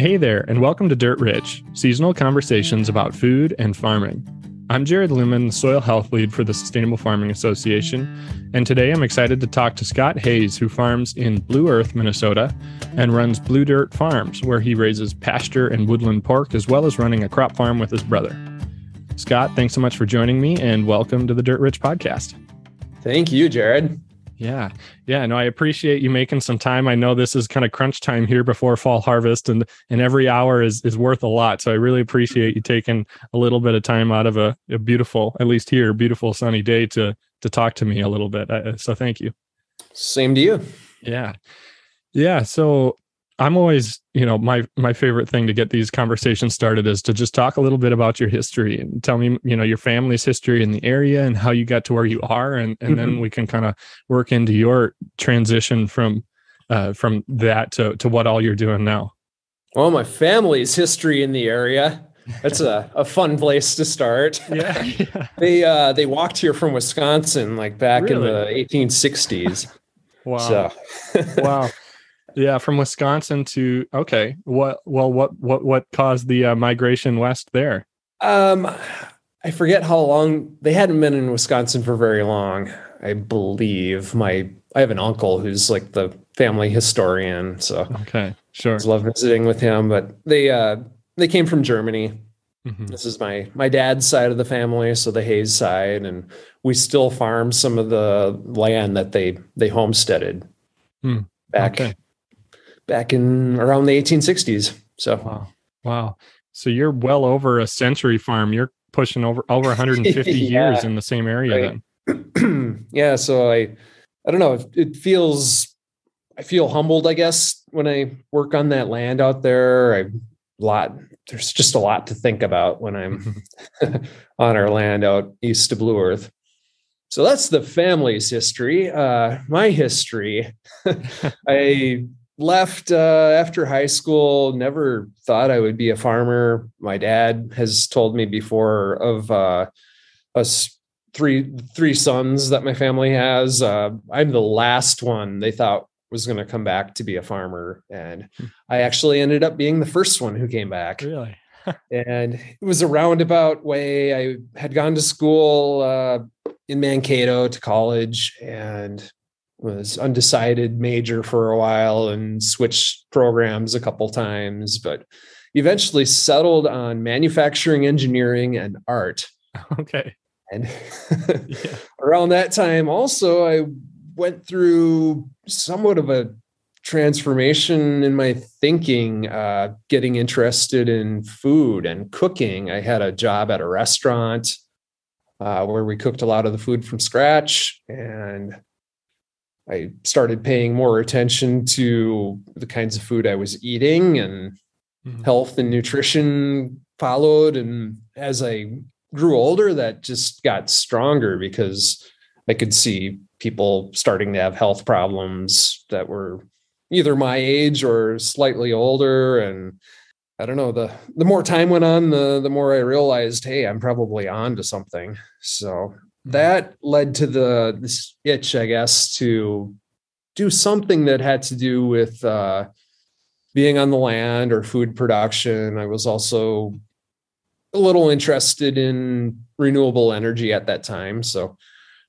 Hey there, and welcome to Dirt Rich, seasonal conversations about food and farming. I'm Jared Lumen, the soil health lead for the Sustainable Farming Association, and today I'm excited to talk to Scott Hayes, who farms in Blue Earth, Minnesota, and runs Blue Dirt Farms, where he raises pasture and woodland pork, as well as running a crop farm with his brother. Scott, thanks so much for joining me, and welcome to the Dirt Rich podcast. Thank you, Jared. Yeah. Yeah. No, I appreciate you making some time. I know this is kind of crunch time here before fall harvest and and every hour is is worth a lot. So I really appreciate you taking a little bit of time out of a, a beautiful, at least here, beautiful sunny day to to talk to me a little bit. Uh, so thank you. Same to you. Yeah. Yeah. So I'm always, you know, my my favorite thing to get these conversations started is to just talk a little bit about your history and tell me, you know, your family's history in the area and how you got to where you are, and and mm-hmm. then we can kind of work into your transition from uh, from that to to what all you're doing now. Well, my family's history in the area. That's a, a fun place to start. Yeah, yeah. they uh, they walked here from Wisconsin like back really? in the 1860s. wow. So. wow. Yeah, from Wisconsin to okay. What well what what what caused the uh, migration west there? Um I forget how long they hadn't been in Wisconsin for very long. I believe my I have an uncle who's like the family historian, so okay, sure. I love visiting with him, but they uh they came from Germany. Mm-hmm. This is my my dad's side of the family, so the Hayes side, and we still farm some of the land that they they homesteaded hmm. back okay back in around the 1860s. So wow, wow. So you're well over a century farm. You're pushing over over 150 yeah, years in the same area. Right. Then yeah. So I I don't know. It feels I feel humbled. I guess when I work on that land out there, I lot there's just a lot to think about when I'm mm-hmm. on our land out east of Blue Earth. So that's the family's history. Uh, my history, I left uh, after high school never thought i would be a farmer. My dad has told me before of uh, us three three sons that my family has. Uh, i'm the last one they thought was going to come back to be a farmer and hmm. i actually ended up being the first one who came back. Really? And it was a roundabout way. I had gone to school uh, in mankato to college and was undecided major for a while and switched programs a couple times, but eventually settled on manufacturing engineering and art. Okay. And yeah. around that time, also, I went through somewhat of a transformation in my thinking, uh, getting interested in food and cooking. I had a job at a restaurant uh, where we cooked a lot of the food from scratch and I started paying more attention to the kinds of food I was eating and mm-hmm. health and nutrition followed. And as I grew older, that just got stronger because I could see people starting to have health problems that were either my age or slightly older. And I don't know, the the more time went on, the the more I realized, hey, I'm probably on to something. So. That led to the this itch, I guess, to do something that had to do with uh, being on the land or food production. I was also a little interested in renewable energy at that time, so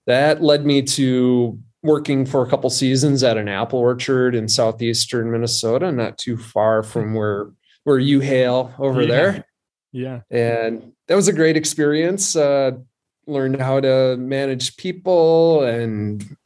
that led me to working for a couple seasons at an apple orchard in southeastern Minnesota, not too far from where where you hail over yeah. there. Yeah, and that was a great experience. Uh, learned how to manage people and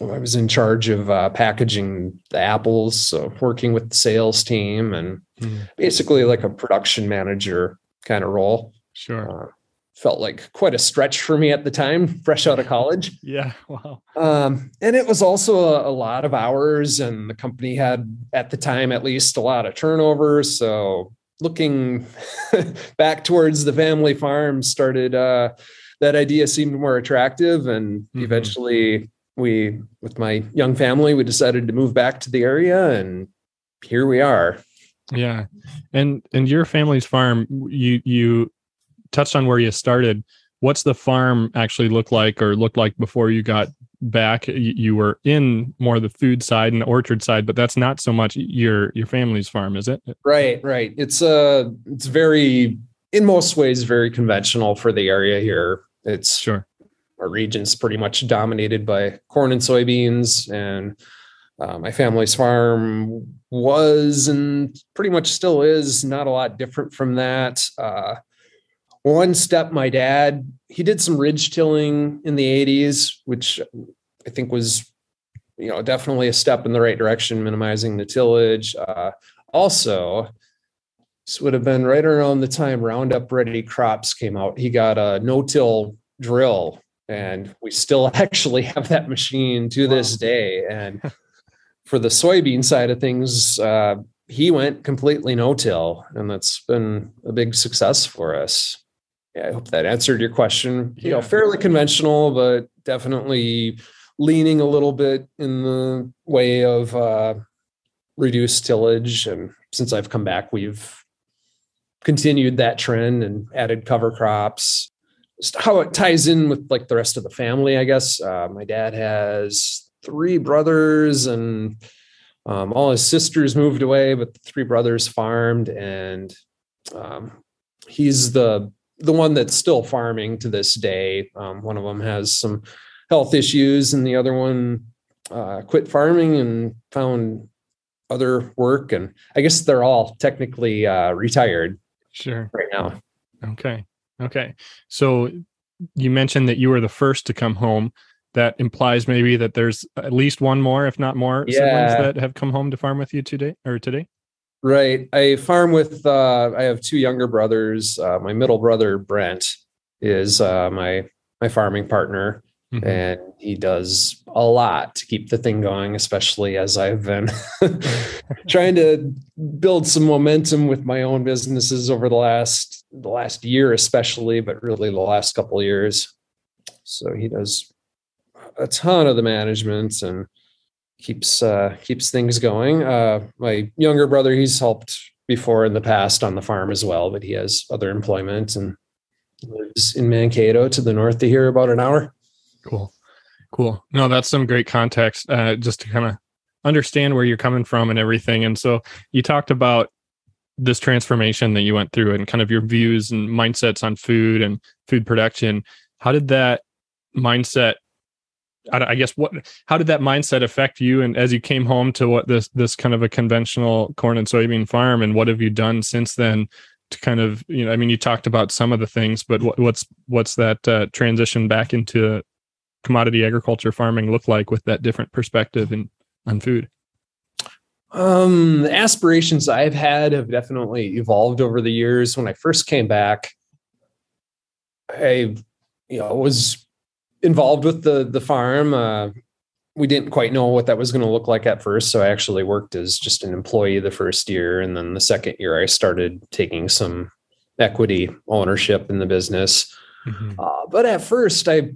I was in charge of uh, packaging the apples, so working with the sales team and mm. basically like a production manager kind of role. Sure. Uh, felt like quite a stretch for me at the time, fresh out of college. yeah. Wow. Um, and it was also a, a, lot of hours, and the company had at the time at least a lot of turnover. So looking back towards the family farm started uh, that idea seemed more attractive and mm-hmm. eventually we with my young family we decided to move back to the area and here we are yeah and and your family's farm you you touched on where you started what's the farm actually look like or look like before you got back, you were in more the food side and the orchard side, but that's not so much your your family's farm, is it? Right, right. It's uh it's very in most ways very conventional for the area here. It's sure our region's pretty much dominated by corn and soybeans and uh, my family's farm was and pretty much still is not a lot different from that. Uh, one step, my dad, he did some ridge tilling in the 80s, which I think was, you know, definitely a step in the right direction, minimizing the tillage. Uh, also, this would have been right around the time Roundup Ready crops came out. He got a no-till drill, and we still actually have that machine to wow. this day. And for the soybean side of things, uh, he went completely no-till, and that's been a big success for us yeah, I hope that answered your question. You know, fairly conventional, but definitely leaning a little bit in the way of uh, reduced tillage. And since I've come back, we've continued that trend and added cover crops. How it ties in with like the rest of the family, I guess. Uh, my dad has three brothers and um, all his sisters moved away, but the three brothers farmed and um, he's the the one that's still farming to this day. Um, one of them has some health issues, and the other one uh, quit farming and found other work. And I guess they're all technically uh, retired. Sure. Right now. Okay. Okay. So you mentioned that you were the first to come home. That implies maybe that there's at least one more, if not more, yeah. siblings that have come home to farm with you today or today. Right. I farm with, uh, I have two younger brothers. Uh, my middle brother, Brent, is uh, my, my farming partner. Mm-hmm. And he does a lot to keep the thing going, especially as I've been trying to build some momentum with my own businesses over the last the last year, especially, but really the last couple years. So he does a ton of the management and keeps uh, keeps things going. Uh, my younger brother, he's helped before in the past on the farm as well, but he has other employment and lives in Mankato to the north of here, about an hour. Cool, cool. No, that's some great context uh, just to kind of understand where you're coming from and everything. And so you talked about this transformation that you went through and kind of your views and mindsets on food and food production. How did that mindset I guess what how did that mindset affect you and as you came home to what this this kind of a conventional corn and soybean farm and what have you done since then to kind of you know I mean you talked about some of the things but what, what's what's that uh, transition back into commodity agriculture farming look like with that different perspective in on food um the aspirations I've had have definitely evolved over the years when I first came back I you know was involved with the the farm. Uh, we didn't quite know what that was going to look like at first, so I actually worked as just an employee the first year, and then the second year I started taking some equity ownership in the business. Mm-hmm. Uh, but at first, I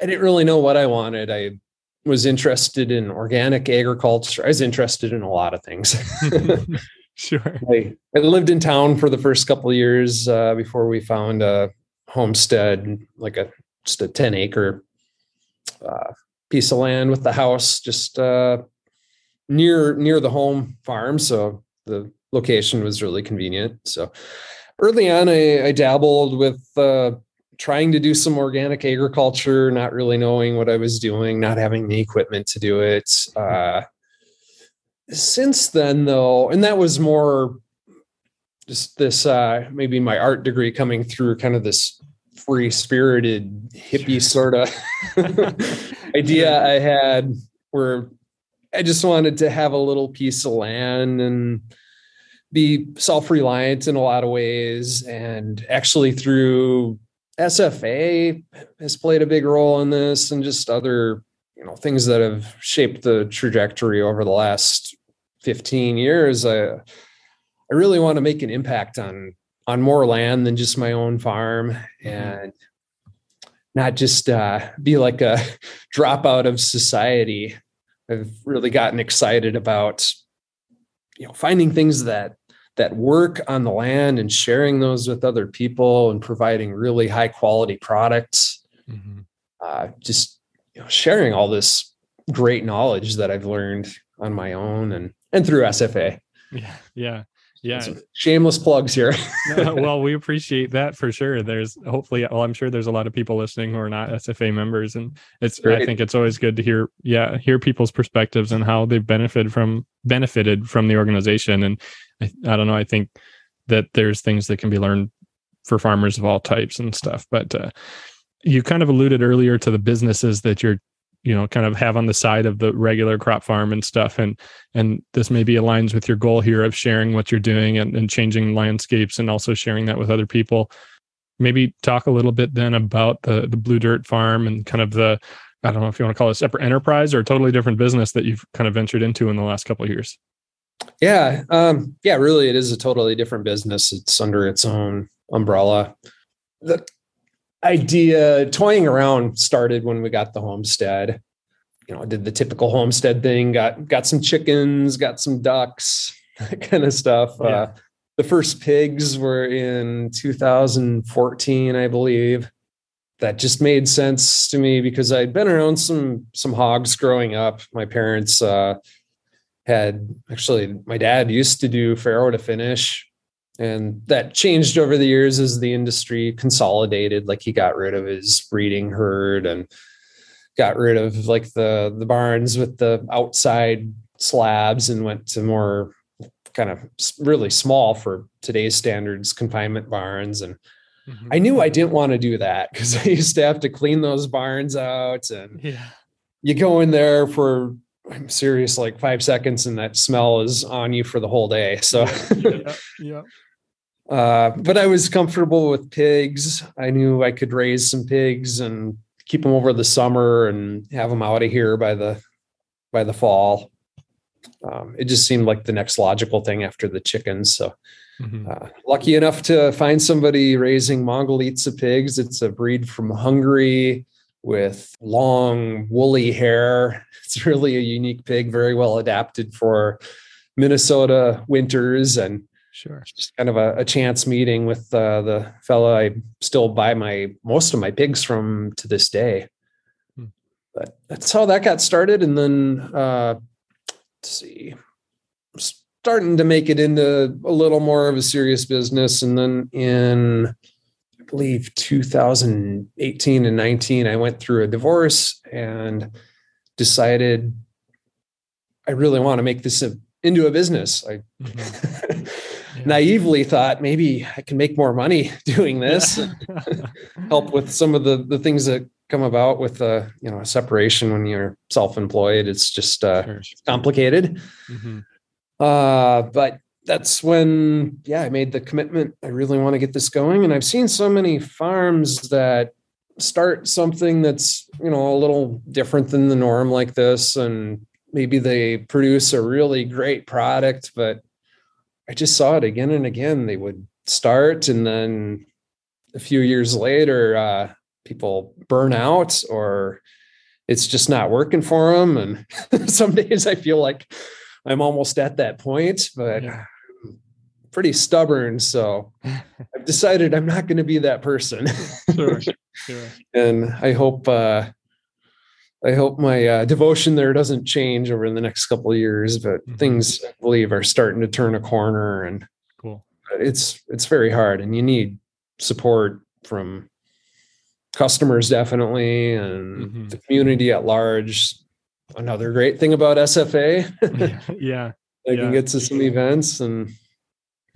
I didn't really know what I wanted. I was interested in organic agriculture. I was interested in a lot of things. sure. I, I, lived in town for the first couple of years uh, before we found a homestead, like a just a 10 acre uh, piece of land with the house just uh, near near the home farm so the location was really convenient so early on i, I dabbled with uh, trying to do some organic agriculture not really knowing what i was doing not having the equipment to do it uh, since then though and that was more just this uh, maybe my art degree coming through kind of this free spirited hippie sort of idea I had where I just wanted to have a little piece of land and be self reliant in a lot of ways. And actually, through SFA has played a big role in this and just other you know things that have shaped the trajectory over the last 15 years i i really want to make an impact on on more land than just my own farm mm-hmm. and not just uh, be like a dropout of society. I've really gotten excited about you know finding things that that work on the land and sharing those with other people and providing really high quality products. Mm-hmm. Uh, just you know, sharing all this great knowledge that I've learned on my own and and through SFA. Yeah, yeah, yeah. Some shameless plugs here. no, well, we appreciate that for sure. There's hopefully, well, I'm sure there's a lot of people listening who are not SFA members, and it's. Great. I think it's always good to hear, yeah, hear people's perspectives and how they've benefited from benefited from the organization. And I, I don't know. I think that there's things that can be learned for farmers of all types and stuff. But uh, you kind of alluded earlier to the businesses that you're you know kind of have on the side of the regular crop farm and stuff. And and this maybe aligns with your goal here of sharing what you're doing and, and changing landscapes and also sharing that with other people. Maybe talk a little bit then about the the blue dirt farm and kind of the i don't know if you want to call it a separate enterprise or a totally different business that you've kind of ventured into in the last couple of years. Yeah um yeah really it is a totally different business. It's under its own umbrella. The idea toying around started when we got the homestead. You know I did the typical homestead thing got got some chickens got some ducks that kind of stuff. Yeah. uh, the first pigs were in 2014 i believe. That just made sense to me because i'd been around some some hogs growing up. My parents uh, had actually my dad used to do farrow to finish and that changed over the years as the industry consolidated like he got rid of his breeding herd and got rid of like the the barns with the outside slabs and went to more kind of really small for today's standards confinement barns. And mm-hmm. i knew i didn't want to do that because i used to have to clean those barns out and yeah. you go in there for i'm serious like five seconds and that smell is on you for the whole day. So yeah, yeah. Uh, but I was comfortable with pigs. I knew I could raise some pigs and keep them over the summer and have them out of here by the by the fall. Um, it just seemed like the next logical thing after the chickens. So, mm-hmm. uh, lucky enough to find somebody raising Mangalitsa pigs. It's a breed from Hungary with long woolly hair. It's really a unique pig, very well adapted for Minnesota winters and Sure. It's Just kind of a, a chance meeting with uh, the fellow. I still buy my most of my pigs from to this day. Hmm. But that's how that got started. And then uh, let's see, starting to make it into a little more of a serious business. And then in I believe 2018 and 19, I went through a divorce and decided I really want to make this a, into a business. I mm-hmm. naively thought maybe I can make more money doing this, help with some of the the things that come about with a uh, you know a separation when you're self-employed. It's just uh, sure. complicated. Mm-hmm. Uh, but that's when yeah I made the commitment. I really want to get this going, and I've seen so many farms that start something that's you know a little different than the norm like this and maybe they produce a really great product but I just saw it again and again. They would start, and then a few years later, uh, people burn out, or it's just not working for them. And some days I feel like I'm almost at that point, but yeah. pretty stubborn. So I've decided I'm not going to be that person. sure, sure. And I hope uh, I hope my uh, devotion there doesn't change over the next couple of years, but mm-hmm. things I believe are starting to turn a corner and cool. It's it's very hard and you need support from customers definitely and mm-hmm. the community at large. Another great thing about SFA. yeah. I yeah. can get to some events and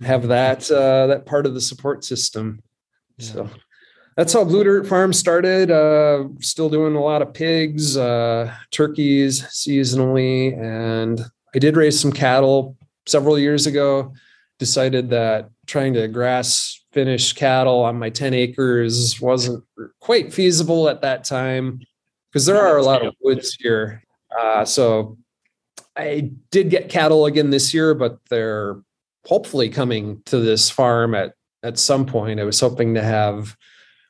have mm-hmm. that uh, that part of the support system. Yeah. So that's how Blue Dirt Farm started. Uh, still doing a lot of pigs, uh, turkeys seasonally, and I did raise some cattle several years ago. Decided that trying to grass finish cattle on my 10 acres wasn't quite feasible at that time because there are a lot of woods here. Uh, so I did get cattle again this year, but they're hopefully coming to this farm at at some point. I was hoping to have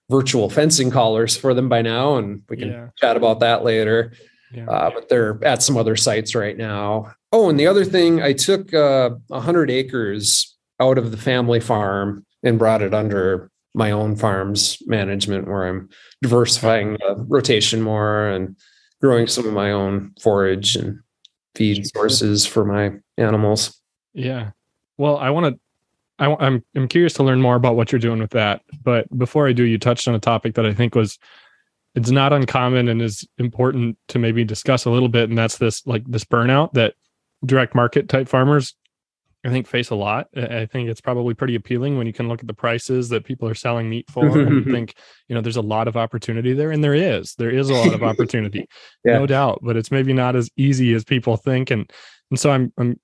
virtual fencing collars for them by now, and we can yeah. chat about that later. Yeah. Uh, but they're at some other sites right now. Oh, and the other thing, I took uh, 100 acres out of the family farm and brought it under my own farm's management, where I'm diversifying the rotation more and growing some of my own forage and feed sources for my animals. Yeah. Well, I want to I, I'm I'm curious to learn more about what you're doing with that. But before I do, you touched on a topic that I think was it's not uncommon and is important to maybe discuss a little bit, and that's this like this burnout that direct market type farmers I think face a lot. I think it's probably pretty appealing when you can look at the prices that people are selling meat for and think, you know, there's a lot of opportunity there. And there is. There is a lot of opportunity. yeah. No doubt. But it's maybe not as easy as people think. And and so I'm I'm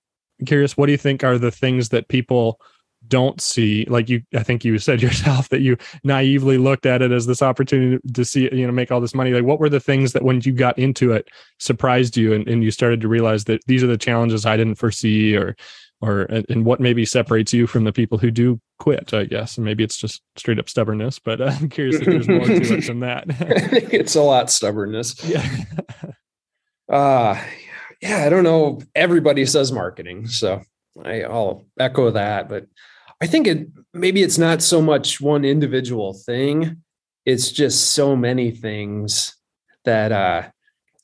curious, what do you think are the things that people don't see like you i think you said yourself that you naively looked at it as this opportunity to see you know make all this money. Like what were the things that when you got into it surprised you and, and you started to realize that these are the challenges i didn't foresee or or and what maybe separates you from the people who do quit i guess? And maybe it's just straight up stubbornness but uh, i'm curious if there's more to it than that. I think it's a lot stubbornness. Yeah. Uh yeah i don't know. Everybody says marketing so I, i'll echo that but I think it maybe it's not so much one individual thing. It's just so many things that uh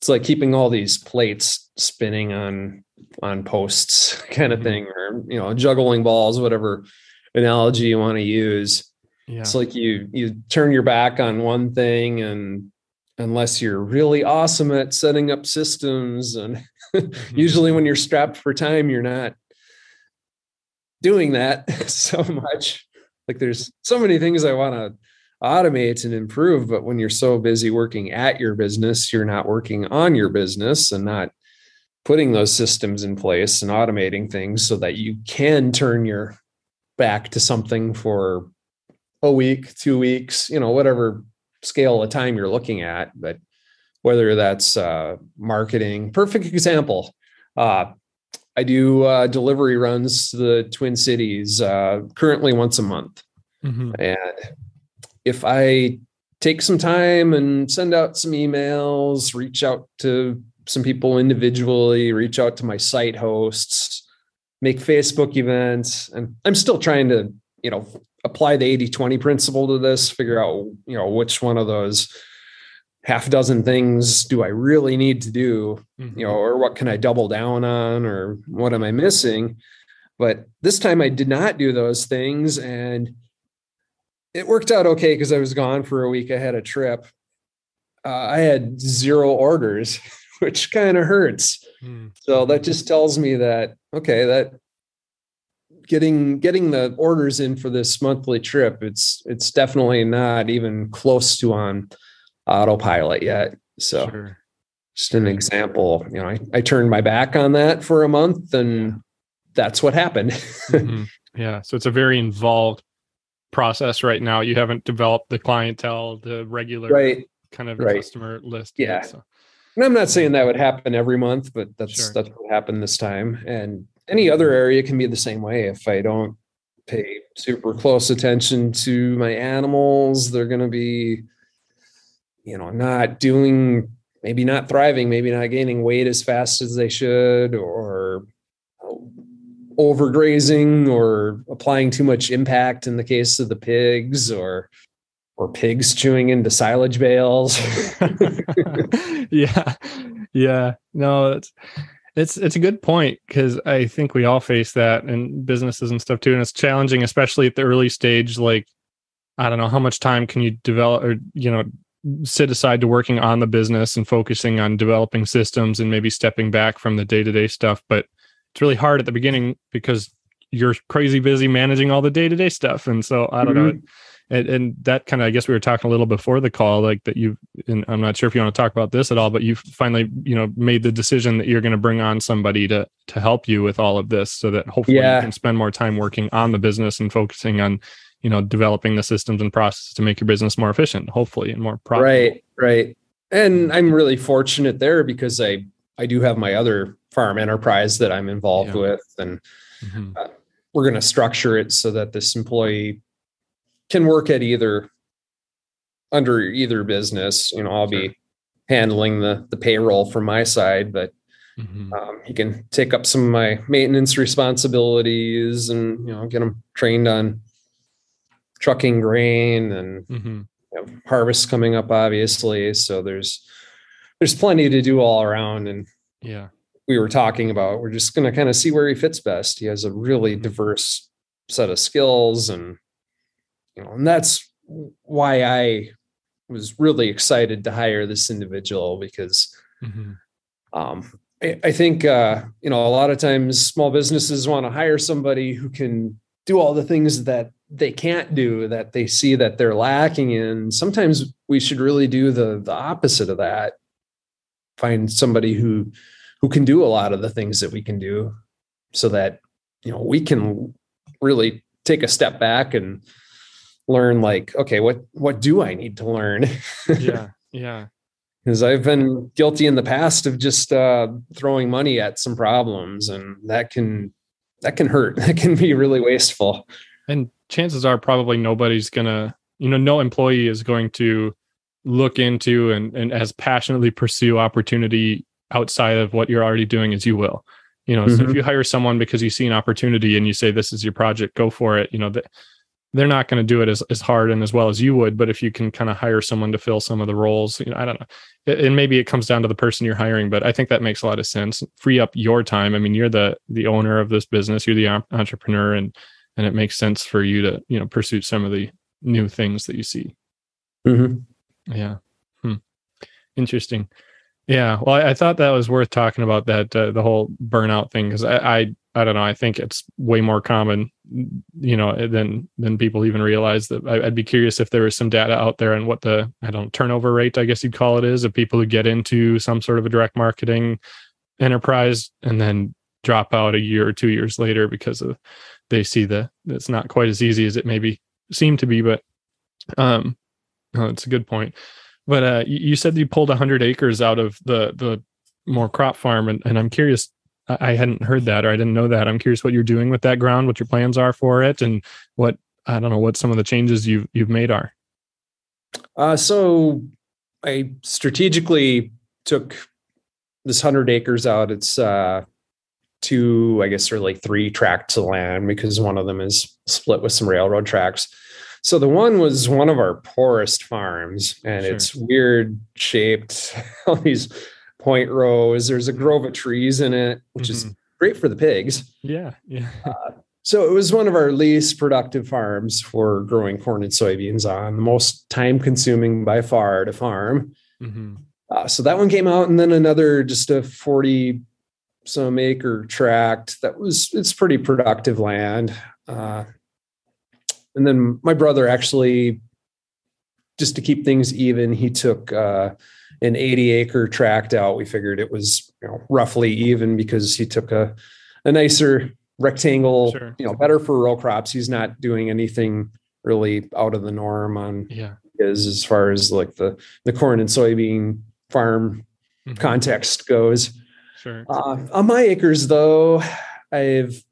it's like keeping all these plates spinning on on posts kind of mm-hmm. thing or you know juggling balls whatever analogy you want to use yeah. it's like you you turn your back on one thing and unless you're really awesome at setting up systems and mm-hmm. usually when you're strapped for time you're not doing that so much. Like there's so many things I want to automate and improve, but when you're so busy working at your business, you're not working on your business and not putting those systems in place and automating things so that you can turn your back to something for a week, two weeks, you know, whatever scale of time you're looking at. But whether that's uh, marketing, perfect example. Uh, I do uh, delivery runs to the Twin Cities uh, currently once a month. Mm-hmm. And if I take some time and send out some emails, reach out to some people individually, reach out to my site hosts, make Facebook events, and I'm still trying to, you know, apply the 80 20 principle to this, figure out, you know, which one of those half dozen things do I really need to do, mm-hmm. you know, or what can I double down on, or what am I missing? But this time I did not do those things. And it worked out okay because I was gone for a week. I had a trip. Uh, I had zero orders, which kind of hurts. Mm. So that just tells me that, okay, that getting getting the orders in for this monthly trip it's it's definitely not even close to on autopilot yet. So sure. just an example, you know, I, I turned my back on that for a month and that's what happened. mm-hmm. Yeah. So it's a very involved process right now. You haven't developed the clientele, the regular right. kind of right. customer list. Yeah. Yet, so. And I'm not saying that would happen every month, but that's sure. that's what happened this time. And any other area can be the same way. If I don't pay super close attention to my animals, they're going to be you know not doing maybe not thriving maybe not gaining weight as fast as they should or overgrazing or applying too much impact in the case of the pigs or or pigs chewing into silage bales. Yeah. Yeah. No it's it's it's a good point because i think we all face that in businesses and stuff too and it's challenging especially at the early stage like i don't know how much time can you develop or you know sit aside to working on the business and focusing on developing systems and maybe stepping back from the day-to-day stuff but it's really hard at the beginning because you're crazy busy managing all the day-to-day stuff and so i don't mm-hmm. know and, and that kind of i guess we were talking a little before the call like that you and i'm not sure if you want to talk about this at all but you've finally you know made the decision that you're going to bring on somebody to to help you with all of this so that hopefully yeah. you can spend more time working on the business and focusing on you know developing the systems and processes to make your business more efficient hopefully and more profitable right right and i'm really fortunate there because i i do have my other farm enterprise that i'm involved yeah. with and mm-hmm. uh, we're going to structure it so that this employee can work at either under either business you know i'll sure. be handling the the payroll from my side but mm-hmm. um, he can take up some of my maintenance responsibilities and you know get him trained on trucking grain and mm-hmm. you know, harvest coming up, obviously. So there's there's plenty to do all around. And yeah, we were talking about, we're just going to kind of see where he fits best. He has a really mm-hmm. diverse set of skills and, you know, and that's why I was really excited to hire this individual because mm-hmm. um, I, I, think uh, you know a lot of times small businesses want to hire somebody who can do all the things that they can't do that they see that they're lacking in. Sometimes we should really do the the opposite of that. Find somebody who who can do a lot of the things that we can do, so that you know we can really take a step back and learn like okay what what do i need to learn yeah yeah because i've been guilty in the past of just uh, throwing money at some problems and that can that can hurt that can be really wasteful and chances are probably nobody's gonna you know no employee is going to look into and, and as passionately pursue opportunity outside of what you're already doing as you will you know mm-hmm. so if mm-hmm. you hire someone because you see an opportunity and you say this is your project go for it you know that they're not going to do it as, as hard and as well as you would but if you can kind of hire someone to fill some of the roles you know i don't know and maybe it comes down to the person you're hiring but i think that makes a lot of sense free up your time i mean you're the the owner of this business you're the entrepreneur and and it makes sense for you to you know pursue some of the new things that you see mm-hmm. yeah hmm. interesting yeah well I, I, thought that was worth talking about that uh, the whole burnout thing because I, I I don't know. I think it's way more common, you know, than than people even realize. That I, would be curious if there was some data out there and what the I don't turnover rate, I guess you'd call it, is of people who get into some sort of a direct marketing enterprise and then drop out a year or two years later because of they see the it's not quite as easy as it maybe seemed to be. But um, oh, it's a good point. But uh, you said you pulled 100 acres out of the the more crop farm, and, and I'm curious I hadn't heard that or I didn't know that. I'm curious what you're doing with that ground, what your plans are for it, and what I don't know what some of the changes you've you've made are. Uh, so I strategically took this hundred acres out. It's uh, two, I guess, or like three tracts of land because one of them is split with some railroad tracks. So the one was one of our poorest farms, and sure. it's weird shaped. All these point rows. There's a grove of trees in it, which mm-hmm. is great for the pigs. Yeah, yeah. Uh, so it was one of our least productive farms for growing corn and soybeans on. The most time consuming by far to farm. Mm-hmm. Uh, so that one came out, and then another just a forty some acre tract that was it's pretty productive land. Uh, and then my brother actually, just to keep things even, he took uh, an 80 acre tract out. We figured it was you know, roughly even because he took a, a nicer rectangle, sure. you know, better for row crops. He's not doing anything really out of the norm on yeah. his as far as like the the corn and soybean farm mm-hmm. context goes. Sure. Uh, on my acres, though, I've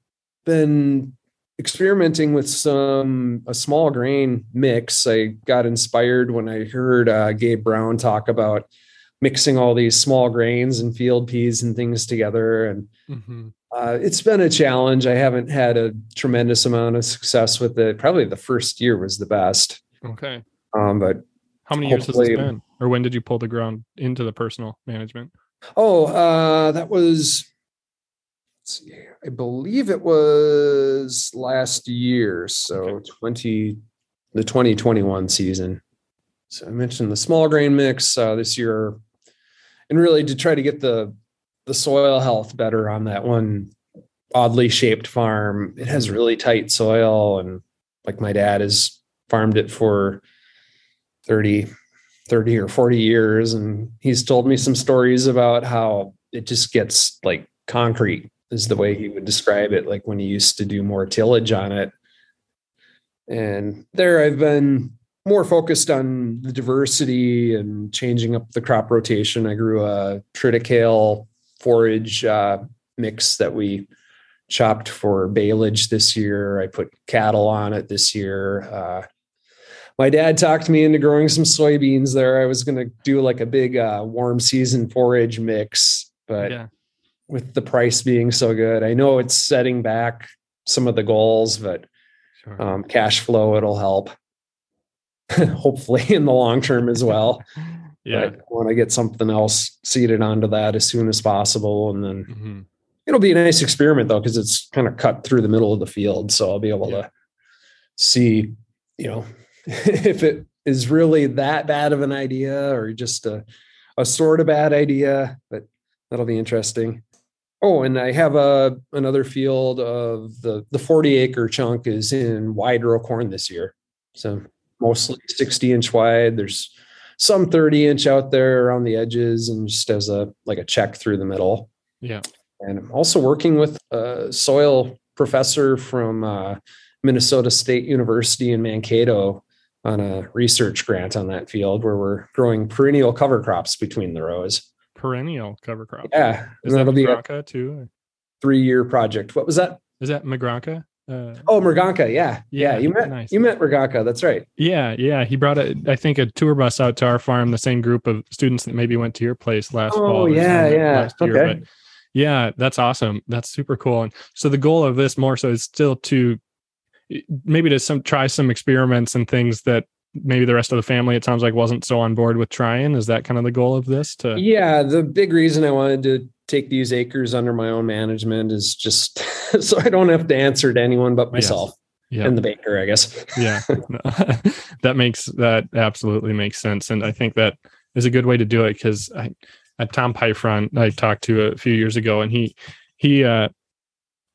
been experimenting with some a small grain mix. I got inspired when I heard uh, Gabe Brown talk about mixing all these small grains and field peas and things together, and mm-hmm. uh, it's been a challenge. I haven't had a tremendous amount of success with it. Probably the first year was the best. Okay, um, but how many years has this been, or when did you pull the ground into the personal management? Oh, uh, that was see, I believe it was last year, so okay. 20 the 2021 season. So I mentioned the small grain mix uh, this year, and really to try to get the the soil health better on that one oddly shaped farm. It has mm-hmm. really tight soil, and like my dad has farmed it for 30, 30 or 40 years, and he's told me some stories about how it just gets like concrete is the way he would describe it, like when he used to do more tillage on it. And there I've been more focused on the diversity and changing up the crop rotation. I grew a triticale forage uh, mix that we chopped for baleage this year. I put cattle on it this year. Uh, my dad talked me into growing some soybeans there. I was going to do like a big uh, warm season forage mix, but yeah with the price being so good. I know it's setting back some of the goals, but sure. um, cash flow it'll help. Hopefully in the long term as well. Yeah. I want to get something else seeded onto that as soon as possible. And then mm-hmm. it'll be a nice experiment though, because it's kind of cut through the middle of the field. So I'll be able yeah. to see, you know, if it is really that bad of an idea or just a, a sort of bad idea, but that'll be interesting. Oh, and I have a another field of the the 40 acre chunk is in wide row corn this year. So mostly 60 inch wide. There's some 30 inch out there around the edges and just as a like a check through the middle. Yeah. And I'm also working with a soil professor from uh, Minnesota State University in Mankato on a research grant on that field where we're growing perennial cover crops between the rows. Perennial cover crops. Yeah. Is that be a too? Three year project. What was that? Is that Mriganka? Uh, oh, Mriganka, yeah, yeah, yeah. You met nice. you met Mriganka. That's right. Yeah, yeah. He brought a, I think, a tour bus out to our farm. The same group of students that maybe went to your place last oh, fall. Oh, yeah, yeah. okay. Year. But yeah, that's awesome. That's super cool. And so the goal of this more so is still to maybe to some try some experiments and things that maybe the rest of the family it sounds like wasn't so on board with trying. Is that kind of the goal of this to yeah the big reason i wanted to take these acres under my own management is just so i don't have to answer to anyone but myself yes. and the baker i guess. Yeah. That makes that absolutely makes sense. And i think that is a good way to do it because i at tom Pyfron i talked to a few years ago and he he uh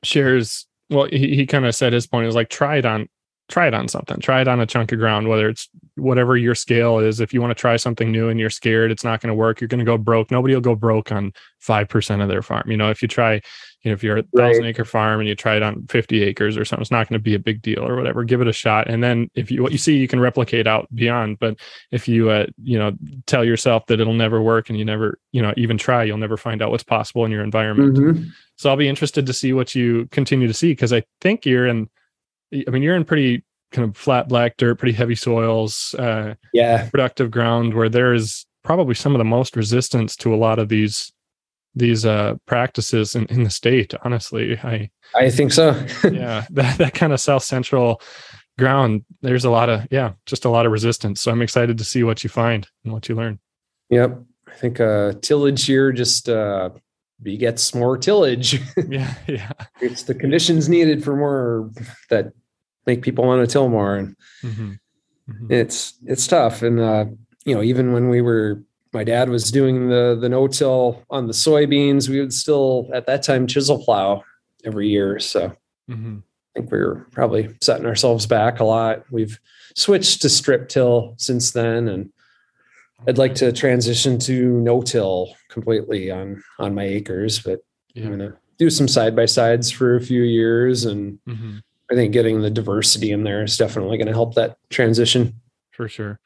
shares well he, he kind of said his point is like try it on try it on something. Try it on a chunk of ground whether it's whatever your scale is. If you want to try something new and you're scared it's not going to work you're going to go broke. Nobody will go broke on 5% of their farm you know? If you try you know if you're a thousand right. acre farm and you try it on 50 acres or something it's not going to be a big deal or whatever give it a shot and then if you what you see you can replicate out beyond but if you uh, you know tell yourself that it'll never work and you never you know even try you'll never find out what's possible in your environment mm-hmm. so i'll be interested to see what you continue to see because i think you're in I mean, you're in pretty kind of flat black dirt, pretty heavy soils, uh, yeah, productive ground where there is probably some of the most resistance to a lot of these these uh, practices in, in the state. Honestly, I I think so. yeah, that that kind of south central ground. There's a lot of yeah, just a lot of resistance. So I'm excited to see what you find and what you learn. Yep, I think uh, tillage here just uh, begets more tillage. yeah, yeah. It's the conditions needed for more that make people want to till more and mm-hmm. Mm-hmm. it's it's tough and uh, you know even when we were my dad was doing the the no till on the soybeans we would still at that time chisel plow every year so mm-hmm. i think we were probably setting ourselves back a lot we've switched to strip till since then and i'd like to transition to no till completely on on my acres but yeah. i'm gonna do some side by sides for a few years and mm-hmm. I think getting the diversity in there is definitely going to help that transition. For sure.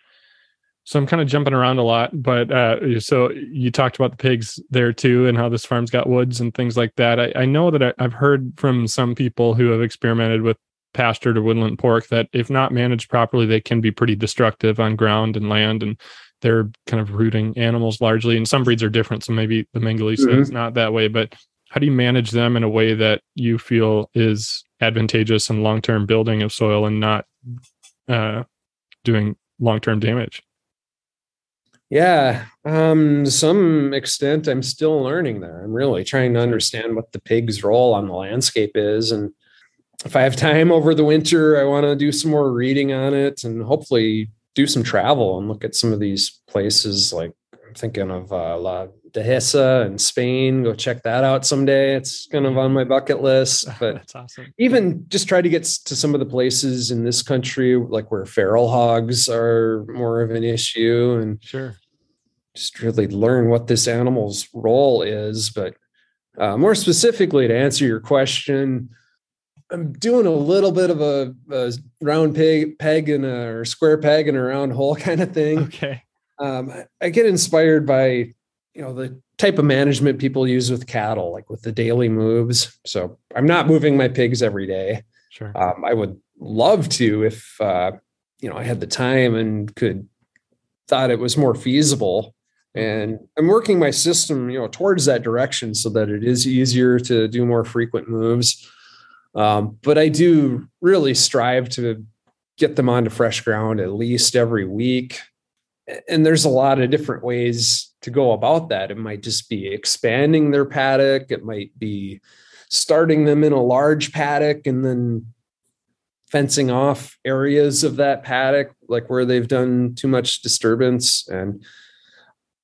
So I'm kind of jumping around a lot, but uh, so you talked about the pigs there too, and how this farm's got woods and things like that. I, I know that I, I've heard from some people who have experimented with pastured or woodland pork that if not managed properly, they can be pretty destructive on ground and land, and they're kind of rooting animals largely. And some breeds are different, so maybe the Mengele mm-hmm. is not that way. But how do you manage them in a way that you feel is advantageous and long-term building of soil and not uh, doing long-term damage yeah um some extent i'm still learning there. I'm really trying to understand what the pig's role on the landscape is and if i have time over the winter i want to do some more reading on it and hopefully do some travel and look at some of these places like i'm thinking of uh, La Dehesa in Spain. Go check that out someday. It's kind of on my bucket list. But that's awesome. Even just try to get to some of the places in this country, like where feral hogs are more of an issue, and sure, just really learn what this animal's role is. But uh, more specifically, to answer your question, I'm doing a little bit of a, a round peg, peg and a or square peg and a round hole kind of thing. Okay. Um, I get inspired by you know the type of management people use with cattle like with the daily moves. So i'm not moving my pigs every day. Sure. Um, i would love to if uh, you know i had the time and could thought it was more feasible. And i'm working my system you know towards that direction so that it is easier to do more frequent moves. Um, but i do really strive to get them onto fresh ground at least every week and there's a lot of different ways to go about that. It might just be expanding their paddock. It might be starting them in a large paddock and then fencing off areas of that paddock, like where they've done too much disturbance. And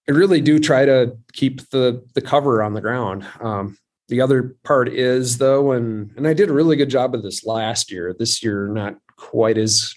I really do try to keep the the cover on the ground. Um, the other part is though, and and I did a really good job of this last year. This year, not quite as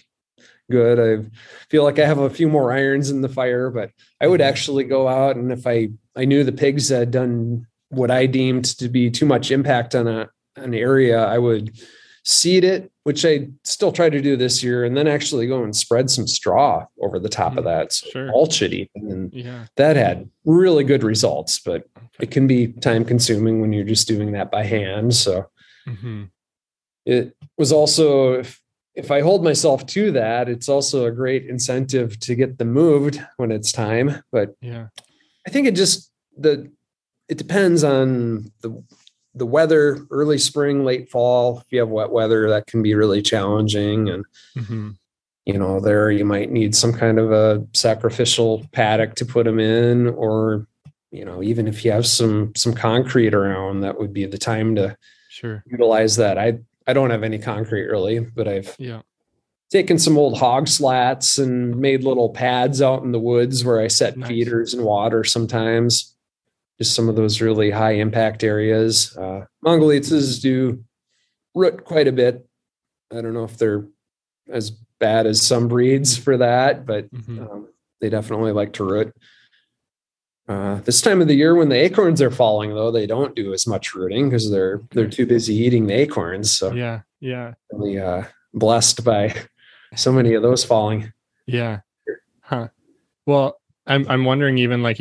good. I feel like I have a few more irons in the fire, but I would mm-hmm. actually go out and if I I knew the pigs had done what I deemed to be too much impact on a an area, I would seed it, which I still try to do this year, and then actually go and spread some straw over the top mm, of that. So sure. mulch it even. And yeah. that had really good results, but okay. it can be time consuming when you're just doing that by hand. So mm-hmm. it was also if if I hold myself to that, it's also a great incentive to get them moved when it's time. But yeah, I think it just the it depends on the the weather, early spring, late fall. If you have wet weather, that can be really challenging. And mm-hmm. you know, there you might need some kind of a sacrificial paddock to put them in, or you know, even if you have some some concrete around, that would be the time to sure utilize that. I I don't have any concrete really, but I've yeah taken some old hog slats and made little pads out in the woods where I set nice. feeders and water sometimes. Just some of those really high impact areas. Uh, Mangalitsas do root quite a bit. I don't know if they're as bad as some breeds for that, but mm-hmm. um, they definitely like to root. Uh, this time of the year, when the acorns are falling, though, they don't do as much rooting because they're they're too busy eating the acorns. So yeah, yeah, really uh, blessed by so many of those falling. Yeah, huh. Well, I'm I'm wondering even like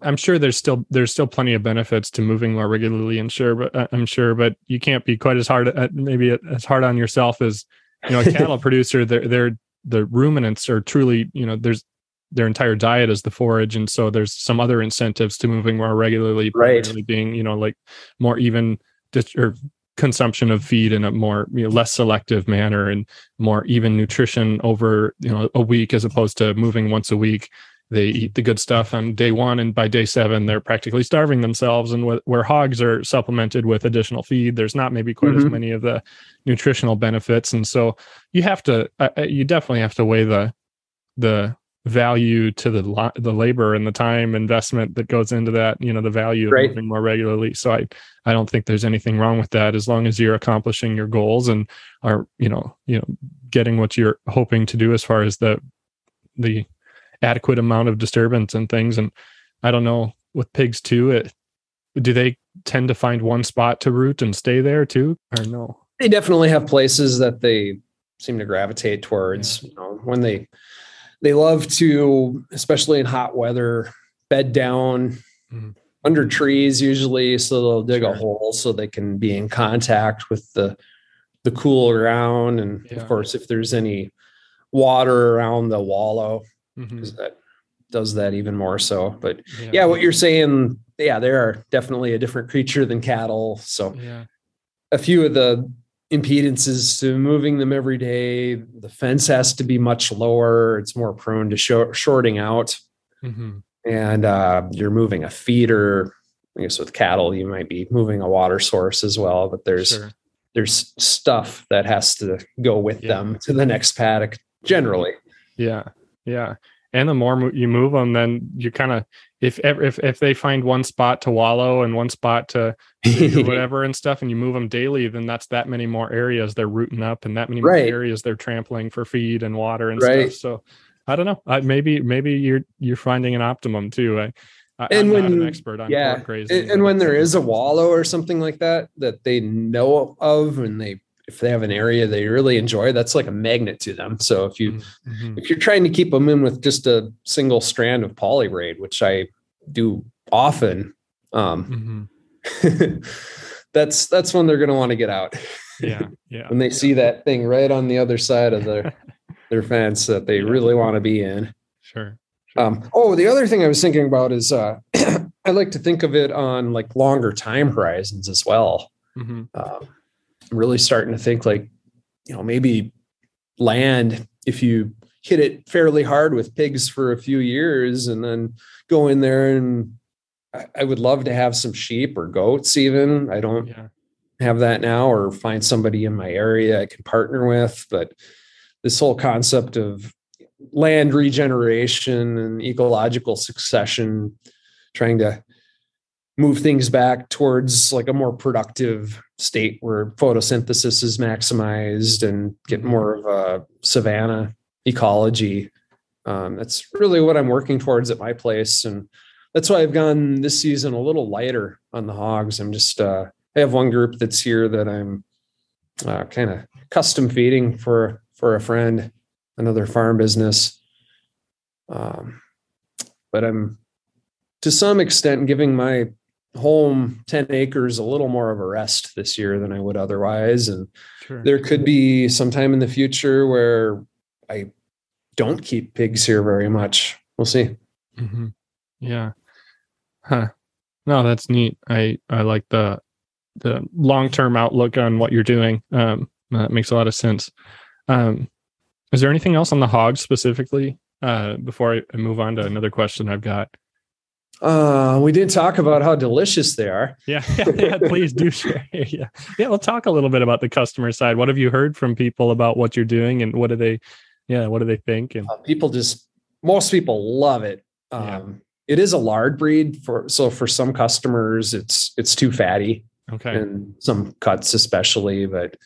I'm sure there's still there's still plenty of benefits to moving more regularly. And sure, but uh, I'm sure, but you can't be quite as hard at maybe as hard on yourself as you know a cattle producer. They're they're the ruminants are truly you know there's their entire diet is the forage and so there's some other incentives to moving more regularly right being you know like more even dis- or consumption of feed in a more you know, less selective manner and more even nutrition over you know a week as opposed to moving once a week they eat the good stuff on day one and by day seven they're practically starving themselves and wh- where hogs are supplemented with additional feed there's not maybe quite mm-hmm. as many of the nutritional benefits and so you have to uh, you definitely have to weigh the the value to the the labor and the time investment that goes into that you know the value of right. moving more regularly so i i don't think there's anything wrong with that as long as you're accomplishing your goals and are you know you know getting what you're hoping to do as far as the the adequate amount of disturbance and things and i don't know with pigs too it do they tend to find one spot to root and stay there too or no they definitely have places that they seem to gravitate towards yeah. you know when they they love to, especially in hot weather, bed down mm-hmm. under trees usually. So they'll dig sure. a hole so they can be in contact with the the cool ground. And yeah. of course, if there's any water around the wallow, mm-hmm. that does that even more so. But yeah. yeah, what you're saying, yeah, they are definitely a different creature than cattle. So yeah. a few of the impedances to moving them every day. The fence has to be much lower. It's more prone to short, shorting out. Mm-hmm. And uh, you're moving a feeder. I guess with cattle, you might be moving a water source as well. But there's sure. there's stuff that has to go with yeah. them to the next paddock generally. Yeah, yeah. And the more you move them, then you kind of if if if they find one spot to wallow and one spot to, to whatever and stuff, and you move them daily, then that's that many more areas they're rooting up, and that many right. more areas they're trampling for feed and water and right. stuff. So I don't know. I, maybe maybe you're you're finding an optimum too. I, I, and I'm when, an expert on yeah, grazing, and, and when there is a wallow or something like that that they know of, and they if they have an area they really enjoy, that's like a magnet to them. So if you mm-hmm. if you're trying to keep them in with just a single strand of poly braid, which I do often, um, mm-hmm. that's that's when they're going to want to get out. Yeah, yeah. when they see that thing right on the other side of their their fence that they yeah. really want to be in. Sure. sure. Um, oh, the other thing I was thinking about is uh, I like to think of it on like longer time horizons as well. Mm-hmm. Um, really starting to think like, you know, maybe land, if you hit it fairly hard with pigs for a few years and then go in there and I, I would love to have some sheep or goats even. I don't yeah. have that now or find somebody in my area I can partner with, but this whole concept of land regeneration and ecological succession, trying to move things back towards like a more productive state where photosynthesis is maximized and get mm-hmm. more of a savanna ecology. Um, that's really what I'm working towards at my place. And that's why I've gone this season a little lighter on the hogs. I'm just, uh, I have one group that's here that I'm uh, kind of custom feeding for, for a friend, another farm business. Um, but I'm to some extent giving my home 10 acres a little more of a rest this year than I would otherwise. And sure. there could be some time in the future where I don't keep pigs here very much. We'll see. Mm-hmm. Yeah. Huh. No, that's neat. I, I like the, the long-term outlook on what you're doing. Um, that makes a lot of sense. Um, is there anything else on the hogs specifically? Uh, before I move on to another question I've got. Uh, we didn't talk about how delicious they are. Yeah, yeah, yeah please do share. Yeah, yeah. We'll talk a little bit about the customer side. What have you heard from people about what you're doing, and what do they, yeah, what do they think? And uh, people just, most people love it. Um, yeah. It is a lard breed for so for some customers, it's it's too fatty. Okay, and some cuts especially, but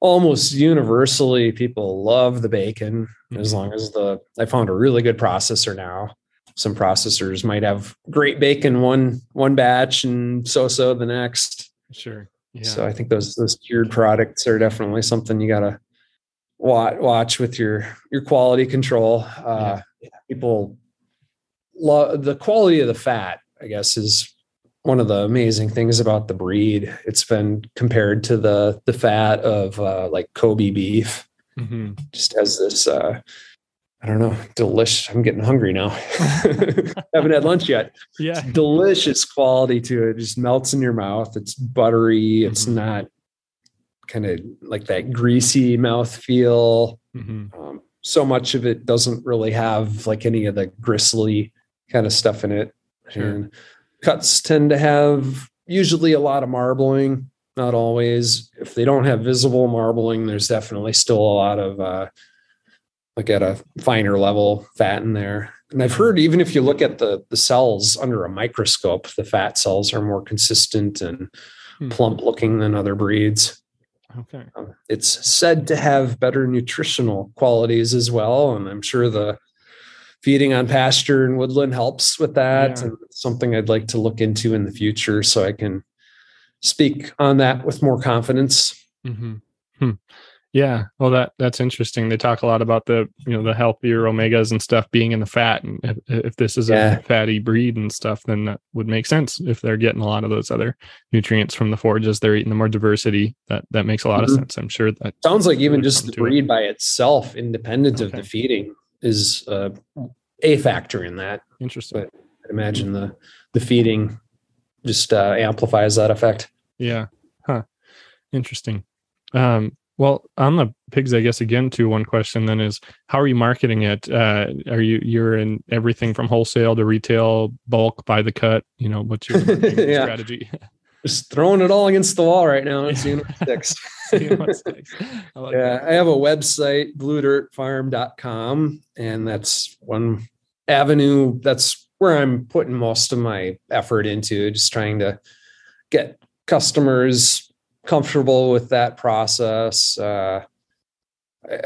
almost universally people love the bacon mm-hmm. as long as the I found a really good processor now some processors might have great bacon one one batch and so so the next. Sure. Yeah. So I think those those cured products are definitely something you gotta watch watch with your your quality control. Uh, yeah. People love the quality of the fat. I guess is one of the amazing things about the breed. It's been compared to the the fat of uh, like Kobe beef. Mm-hmm. Just has this uh, I don't know, delicious. I'm getting hungry now. Haven't had lunch yet. Yeah. It's delicious quality to it. it. Just melts in your mouth. It's buttery. It's mm-hmm. not kind of like that greasy mouth feel. Mm-hmm. Um, so much of it doesn't really have like any of the gristly kind of stuff in it. Sure. And cuts tend to have usually a lot of marbling, not always. If they don't have visible marbling, there's definitely still a lot of uh, like at a finer level fat in there. And I've heard even if you look at the the cells under a microscope, the fat cells are more consistent and hmm. plump looking than other breeds. Okay. Um, it's said to have better nutritional qualities as well, and I'm sure the feeding on pasture and woodland helps with that. Yeah. And something I'd like to look into in the future so I can speak on that with more confidence. Mm-hmm. Hmm. Yeah, well, that that's interesting. They talk a lot about the you know the healthier omegas and stuff being in the fat, and if, if this is yeah. a fatty breed and stuff, then that would make sense. If they're getting a lot of those other nutrients from the forages, they're eating the more diversity. That that makes a lot mm-hmm. of sense. I'm sure that sounds like even just the breed it. by itself, independent okay. of the feeding, is uh, a factor in that. Interesting. But I imagine the the feeding just uh, amplifies that effect. Yeah. Huh. Interesting. Um, well, on the pigs, I guess again, to one question then is how are you marketing it? Uh, are you you're in everything from wholesale to retail, bulk by the cut? You know, what's your yeah. strategy? Just throwing it all against the wall right now and seeing what sticks. seeing what sticks. I like yeah, that. I have a website, bluedirtfarm.com, and that's one avenue. That's where I'm putting most of my effort into, just trying to get customers comfortable with that process. Uh,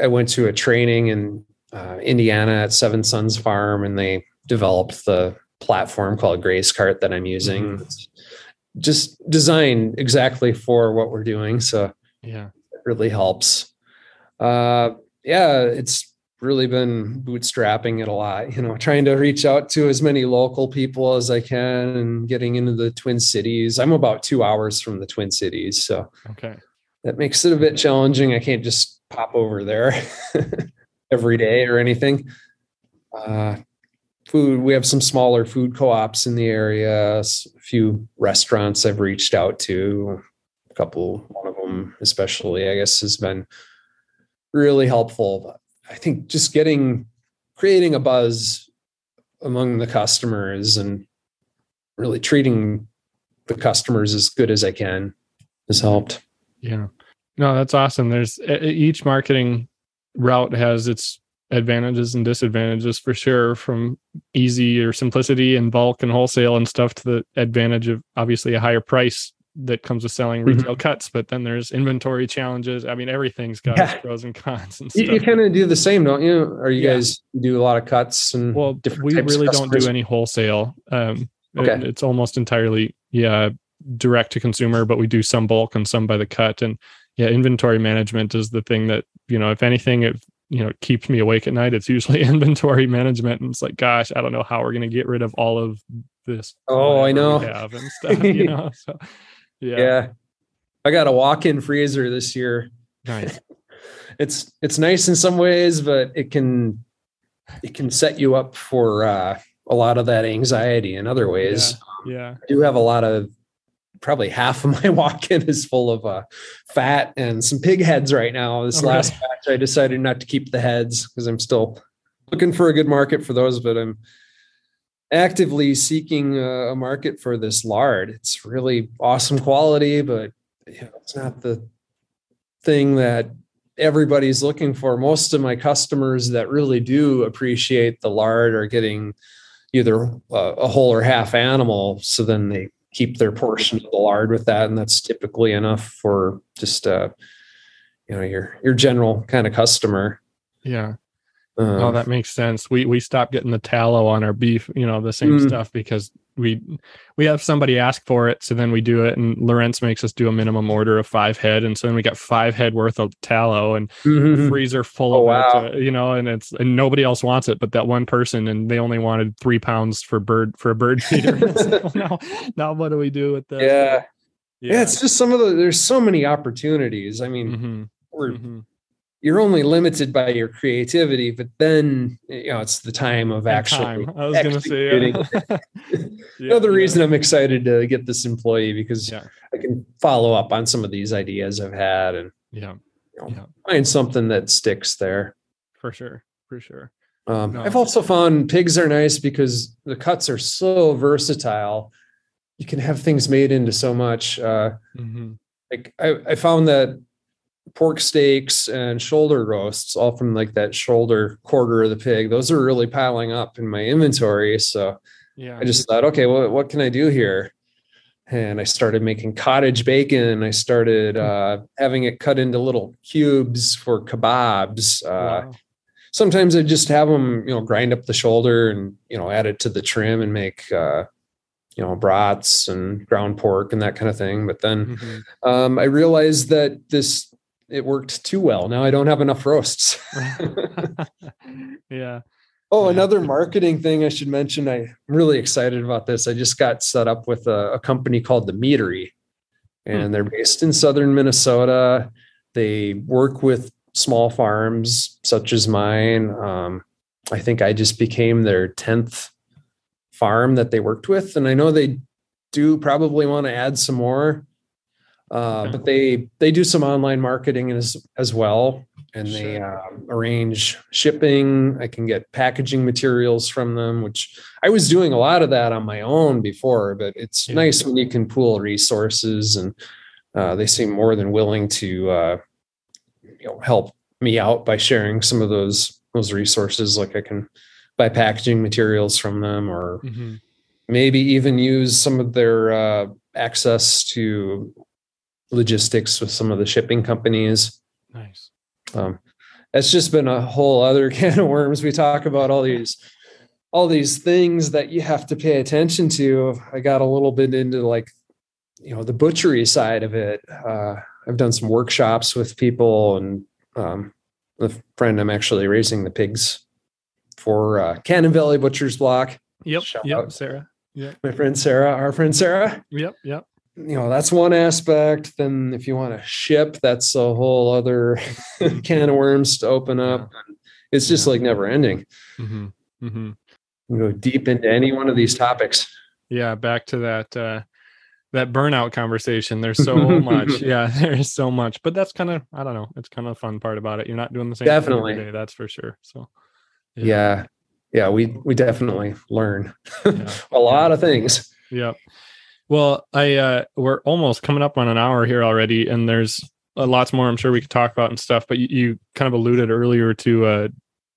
I went to a training in uh, Indiana at Seven Sons Farm, and they developed the platform called GrazeCart that I'm using. Mm-hmm. just designed exactly for what we're doing. So yeah, it really helps. Uh, yeah, it's really been bootstrapping it a lot, you know, trying to reach out to as many local people as I can and getting into the Twin Cities. I'm about two hours from the Twin Cities. So okay. That makes it a bit challenging. I can't just pop over there every day or anything. Uh, food, we have some smaller food co-ops in the area, a few restaurants I've reached out to, a couple, one of them especially, I guess, has been really helpful I think just getting creating a buzz among the customers and really treating the customers as good as I can has helped. Yeah. No, that's awesome. There's each marketing route has its advantages and disadvantages for sure from easy or simplicity and bulk and wholesale and stuff to the advantage of obviously a higher price that comes with selling mm-hmm. retail mm-hmm. cuts but then there's inventory challenges i mean everything's got yeah. pros and cons and you, you kind of do the same don't you or you yeah. guys do a lot of cuts and well we really don't do any wholesale um okay. It, it's almost entirely yeah direct to consumer but we do some bulk and some by the cut and yeah inventory management is the thing that you know if anything it you know keeps me awake at night it's usually inventory management and it's like gosh i don't know how we're going to get rid of all of this oh i know have and stuff you know so yeah. Yeah. I got a walk-in freezer this year. Nice. It's it's nice in some ways but it can it can set you up for uh, a lot of that anxiety in other ways. Yeah, yeah. i do have a lot of probably half of my walk-in is full of uh, fat and some pig heads right now. This last batch, I decided not to keep the heads because I'm still looking for a good market for those, but I'm actively seeking a market for this lard. It's really awesome quality, but you know, it's not the thing that everybody's looking for. Most of my customers that really do appreciate the lard are getting either a, whole or half animal. So then they keep their portion of the lard with that, and that's typically enough for just uh, you know your your general kind of customer. Yeah. Um, oh, that makes sense. We we stopped getting the tallow on our beef, you know, the same mm stuff because we we have somebody ask for it, so then we do it, and Lorentz makes us do a minimum order of five head, and so then we got five head worth of tallow and mm-hmm. freezer full oh, of it, uh, you know, and it's and nobody else wants it but that one person, and they only wanted three pounds for bird for a bird feeder. now, now what do we do with that? Yeah. yeah. yeah, It's just some of the there's so many opportunities. I mean, mm-hmm. we're mm-hmm you're only limited by your creativity, but then you know it's the time of actually. Time. I was going to say, yeah. Another yeah. reason I'm excited to get this employee because yeah. I can follow up on some of these ideas I've had and yeah, you know, find something that sticks there. For sure, for sure. Um, no. I've also found pigs are nice because the cuts are so versatile. You can have things made into so much. Uh, mm-hmm. Like I, I found that pork steaks and shoulder roasts, all from like that shoulder quarter of the pig. Those are really piling up in my inventory. So yeah, I just thought, okay, well, what can I do here? And I started making cottage bacon. I started hmm. uh, having it cut into little cubes for kebabs. Uh, wow. Sometimes I just have them, you know, grind up the shoulder and you know add it to the trim and make uh, you know brats and ground pork and that kind of thing. But then mm-hmm. um, I realized that this it worked too well. Now I don't have enough roasts. yeah. Oh, another marketing thing I should mention. I'm really excited about this. I just got set up with a, a company called the Meadery, and hmm. they're based in southern Minnesota. They work with small farms such as mine. Um, I think I just became their 10th farm that they worked with. And I know they do probably want to add some more. Uh, but they they do some online marketing as as well, and sure. they um, arrange shipping. I can get packaging materials from them, which I was doing a lot of that on my own before. But it's yeah. nice when you can pool resources, and uh, they seem more than willing to uh, you know help me out by sharing some of those those resources. Like I can buy packaging materials from them, or mm-hmm. maybe even use some of their uh, access to logistics with some of the shipping companies. Nice. Um, it's just been a whole other can of worms. We talk about all these all these things that you have to pay attention to. I got a little bit into like you know the butchery side of it. Uh, I've done some workshops with people and um, a friend I'm actually raising the pigs for uh, Cannon Valley Butchers Block. Yep. Shout yep. Out. Sarah. Yeah. My friend Sarah, our friend Sarah. Yep. Yep you know that's one aspect then if you want to ship that's a whole other can of worms to open up it's just yeah. like never ending mm-hmm. Mm-hmm. go deep into any one of these topics yeah back to that uh that burnout conversation there's so much yeah there's so much but that's kind of i don't know it's kind of fun part about it you're not doing the same definitely that's for sure so yeah. yeah. yeah we we definitely learn yeah. a lot of things yeah well i uh we're almost coming up on an hour here already and there's uh, lots more i'm sure we could talk about and stuff but you, you kind of alluded earlier to uh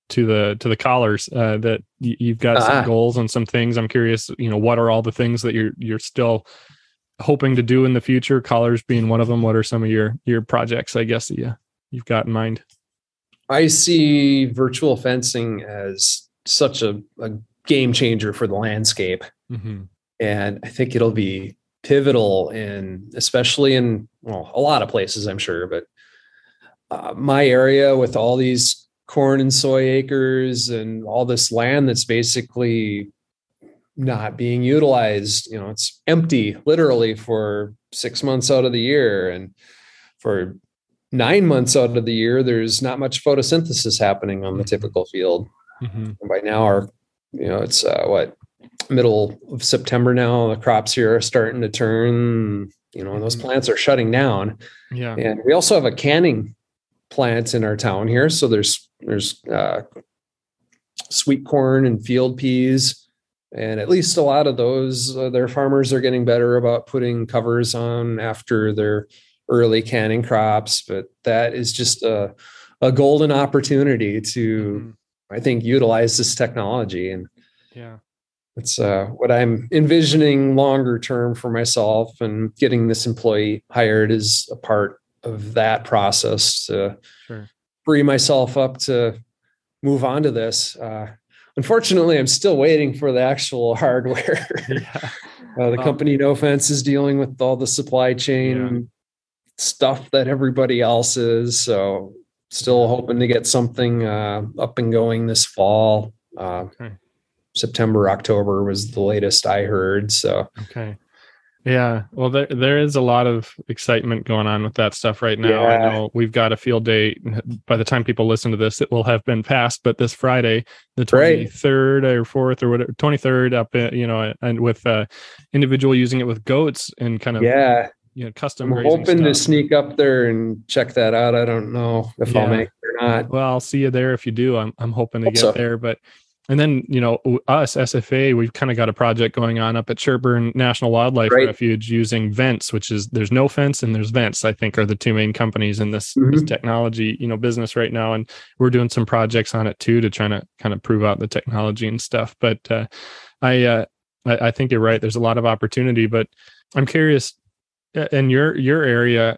to the to the collars uh that y- you've got some ah. goals and some things. I'm curious you know what are all the things that you're you're still hoping to do in the future? Collars being one of them. What are some of your your projects i guess that you you've got in mind? I see virtual fencing as such a, a game changer for the landscape. Mm-hmm. And i think it'll be pivotal in especially in well a lot of places i'm sure but uh, my area with all these corn and soy acres and all this land that's basically not being utilized you know it's empty literally for 6 months out of the year and for 9 months out of the year there's not much photosynthesis happening on the mm-hmm. typical field mm-hmm. by now our you know it's uh, what middle of September now. The crops here are starting to turn. You know, those mm-hmm. plants are shutting down. Yeah, and we also have a canning plant in our town here. So there's there's uh, sweet corn and field peas, and at least a lot of those uh, their farmers are getting better about putting covers on after their early canning crops. But that is just a a golden opportunity to, mm-hmm. I think, utilize this technology and yeah it's uh, what I'm envisioning longer term for myself, and getting this employee hired is a part of that process to sure. free myself up to move on to this. Uh, unfortunately, I'm still waiting for the actual hardware. Yeah. uh, the company, no offense, is dealing with all the supply chain yeah. stuff that everybody else is. So, still hoping to get something uh, up and going this fall. Uh, okay. September, October was the latest I heard. So okay. Yeah, well, there there is a lot of excitement going on with that stuff right now. Yeah. I know we've got a field day. By the time people listen to this, it will have been passed. But this Friday, the twenty third or fourth or whatever, twenty third up, you know, and with uh, individual using it with goats and kind of yeah, you know, custom. I'm hoping stuff. to sneak up there and check that out. I don't know if yeah. I'll make it or not. Well, I'll see you there if you do. I'm I'm hoping to Hope get so. there, but and then you know us sfa we've kind of got a project going on up at sherburne national wildlife right. refuge using Vence which is there's Nofence and there's Vence i think are the two main companies in this, mm-hmm. this technology you know business right now and we're doing some projects on it too to try to kind of prove out the technology and stuff but uh, I, uh, I i think you're right there's a lot of opportunity but i'm curious in your your area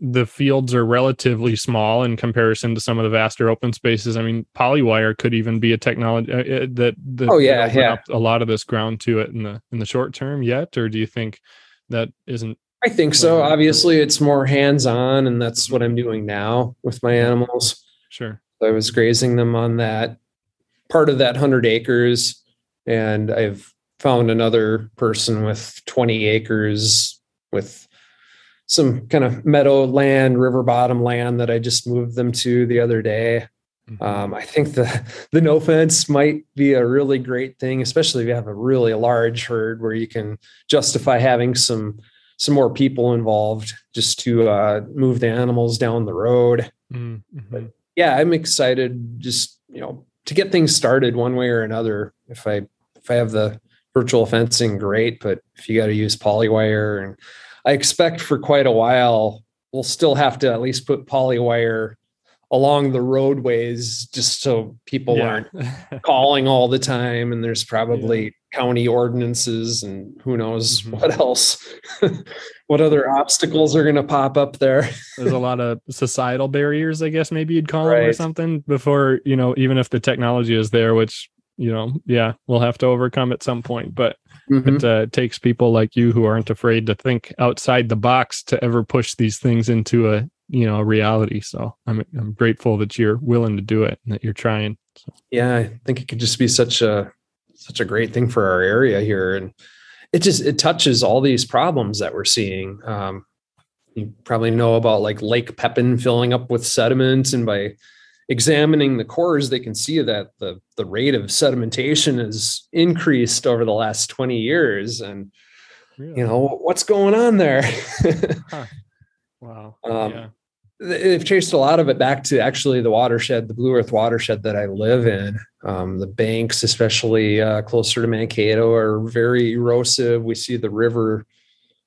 the fields are relatively small in comparison to some of the vaster open spaces. I mean, polywire could even be a technology uh, uh that, that oh yeah, yeah. a lot of this ground to it in the in the short term yet, or do you think that isn't? I think so. Obviously, it's more hands on, and that's what I'm doing now with my animals. Sure. I was grazing them on that part of that hundred acres, and I've found another person with 20 acres with some kind of meadow land, river bottom land that I just moved them to the other day. Mm-hmm. Um, I think the the Nofence might be a really great thing, especially if you have a really large herd where you can justify having some some more people involved just to uh, move the animals down the road. Mm-hmm. But yeah, I'm excited just you know to get things started one way or another. If I if I have the virtual fencing, great. But if you got to use polywire and I expect for quite a while we'll still have to at least put polywire along the roadways just so people yeah. aren't calling all the time and there's probably yeah. county ordinances and who knows mm-hmm. what else what other obstacles are going to pop up there there's a lot of societal barriers i guess maybe you'd call right. them or something before you know even if the technology is there which you know yeah we'll have to overcome at some point but Mm-hmm. It uh, takes people like you who aren't afraid to think outside the box to ever push these things into a you know a reality. So I'm I'm grateful that you're willing to do it and that you're trying. So. Yeah, I think it could just be such a such a great thing for our area here, and it just it touches all these problems that we're seeing. Um, you probably know about like Lake Pepin filling up with sediments, and by examining the cores, they can see that the, the rate of sedimentation has increased over the last 20 years. And, really? you know, what's going on there? huh. Wow. Um, yeah. they've traced a lot of it back to actually the watershed, the Blue Earth watershed that I live in. Um, the banks, especially uh, closer to Mankato, are very erosive. We see the river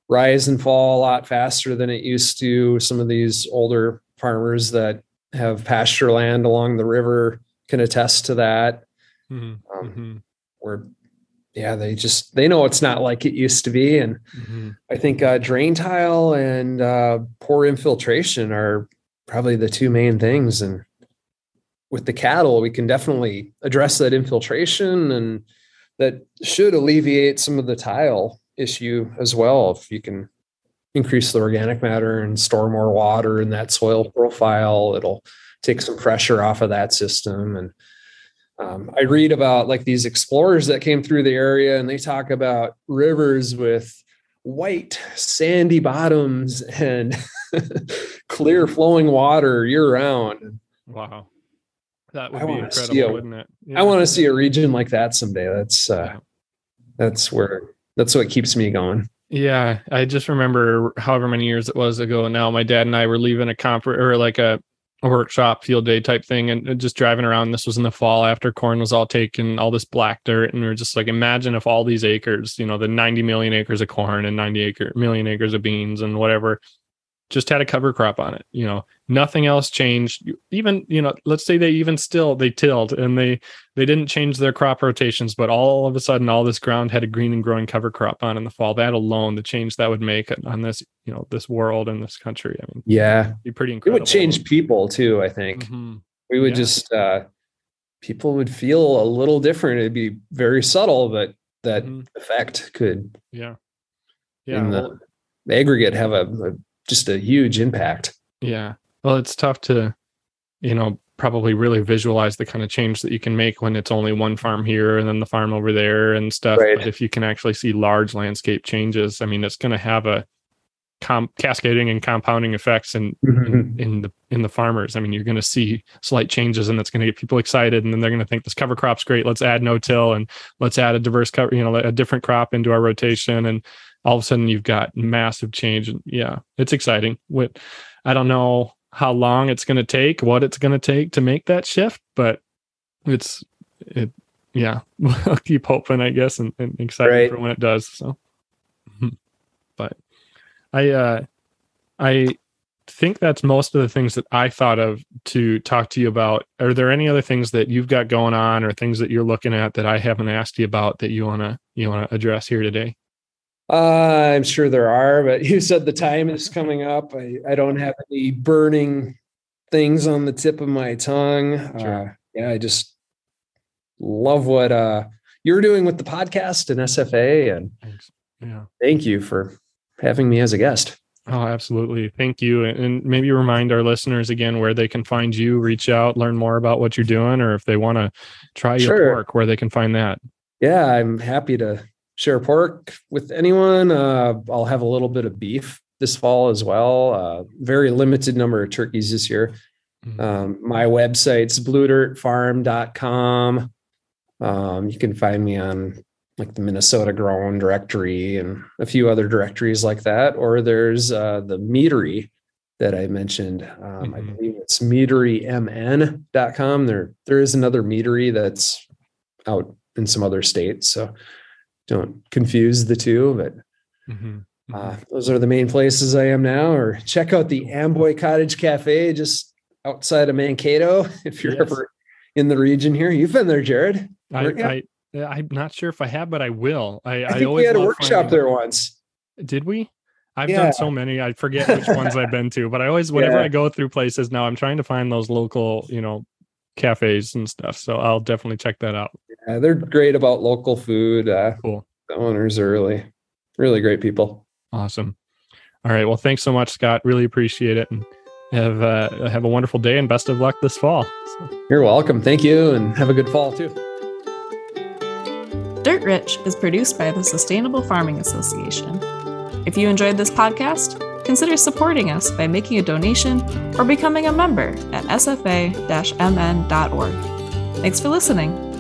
rise and fall a lot faster than it used to. Some of these older farmers that have pasture land along the river can attest to that. Mm-hmm. Um, mm-hmm. Where, yeah, they just they know it's not like it used to be, and mm-hmm. I think uh, drain tile and uh, poor infiltration are probably the two main things. And with the cattle, we can definitely address that infiltration, and that should alleviate some of the tile issue as well if you can increase the organic matter and store more water in that soil profile it'll take some pressure off of that system and um, i read about like these explorers that came through the area and they talk about rivers with white sandy bottoms and clear flowing water year round wow that would I be incredible a, wouldn't it yeah. i want to see a region like that someday that's uh, yeah. that's where that's what keeps me going. Yeah, I just remember however many years it was ago now. My dad and I were leaving a conference or like a, a workshop field day type thing, and just driving around. This was in the fall after corn was all taken, all this black dirt, and we are just like, imagine if all these acres, you know, the 90 million acres of corn and 90 acre million acres of beans and whatever, just had a cover crop on it. You know, nothing else changed. Even you know, let's say they even still they tilled and they they didn't change their crop rotations, but all of a sudden all this ground had a green and growing cover crop on in the fall. That alone, the change that would make on this you know this world and this country. I mean, yeah, be pretty incredible. It would change people too. I think mm-hmm. we would yeah. just uh people would feel a little different. It'd be very subtle, but that mm-hmm. effect could yeah yeah in the aggregate have a, a just a huge impact. Yeah. Well, it's tough to, you know, probably really visualize the kind of change that you can make when it's only one farm here and then the farm over there and stuff. Right. But if you can actually see large landscape changes, I mean, it's going to have a com- cascading and compounding effects in, mm-hmm. in, in the in the farmers. I mean, you're going to see slight changes, and that's going to get people excited, and then they're going to think this cover crop's great. Let's add no till and let's add a diverse cover, you know, a different crop into our rotation, and all of a sudden you've got massive change. And yeah, it's exciting. What I don't know how long it's going to take, what it's going to take to make that shift, but it's it. Yeah, I'll keep hoping, I guess, and, and excited right. for when it does. So, but I uh, I think that's most of the things that I thought of to talk to you about. Are there any other things that you've got going on, or things that you're looking at that I haven't asked you about that you wanna you wanna address here today? Uh, I'm sure there are, but you said the time is coming up. I, I don't have any burning things on the tip of my tongue. Sure. Uh, yeah, I just love what uh, you're doing with the podcast and SFA. And Thanks. yeah, thank you for having me as a guest. Oh, absolutely. Thank you. And maybe remind our listeners again where they can find you, reach out, learn more about what you're doing, or if they want to try your sure. pork, where they can find that. Yeah, I'm happy to share pork with anyone. Uh, I'll have a little bit of beef this fall as well. Uh, very limited number of turkeys this year. Mm-hmm. Um, my website's bluedirtfarm.com. Um, you can find me on like the Minnesota Grown directory and a few other directories like that. Or there's uh, the meadery that I mentioned. Um, mm-hmm. I believe it's meaderymn.com. There, there is another meadery that's out in some other states. So don't confuse the two, but mm-hmm. Mm-hmm. Uh, those are the main places I am now. Or check out the Amboy Cottage Cafe just outside of Mankato if you're yes. ever in the region here. You've been there, Jared. I, I, I'm not sure if I have, but I will. I, I think I we had a workshop there once. Did we? I've yeah. done so many. I forget which ones I've been to, but I always, whenever yeah. I go through places now, I'm trying to find those local, you know, cafes and stuff. So I'll definitely check that out. Yeah, they're great about local food. Uh, cool. The owners are really, really great people. Awesome. All right. Well, thanks so much, Scott. Really appreciate it. And have uh, have a wonderful day and best of luck this fall. So. You're welcome. Thank you, and have a good fall too. Dirt Rich is produced by the Sustainable Farming Association. If you enjoyed this podcast, consider supporting us by making a donation or becoming a member at sfa-mn.org. Thanks for listening.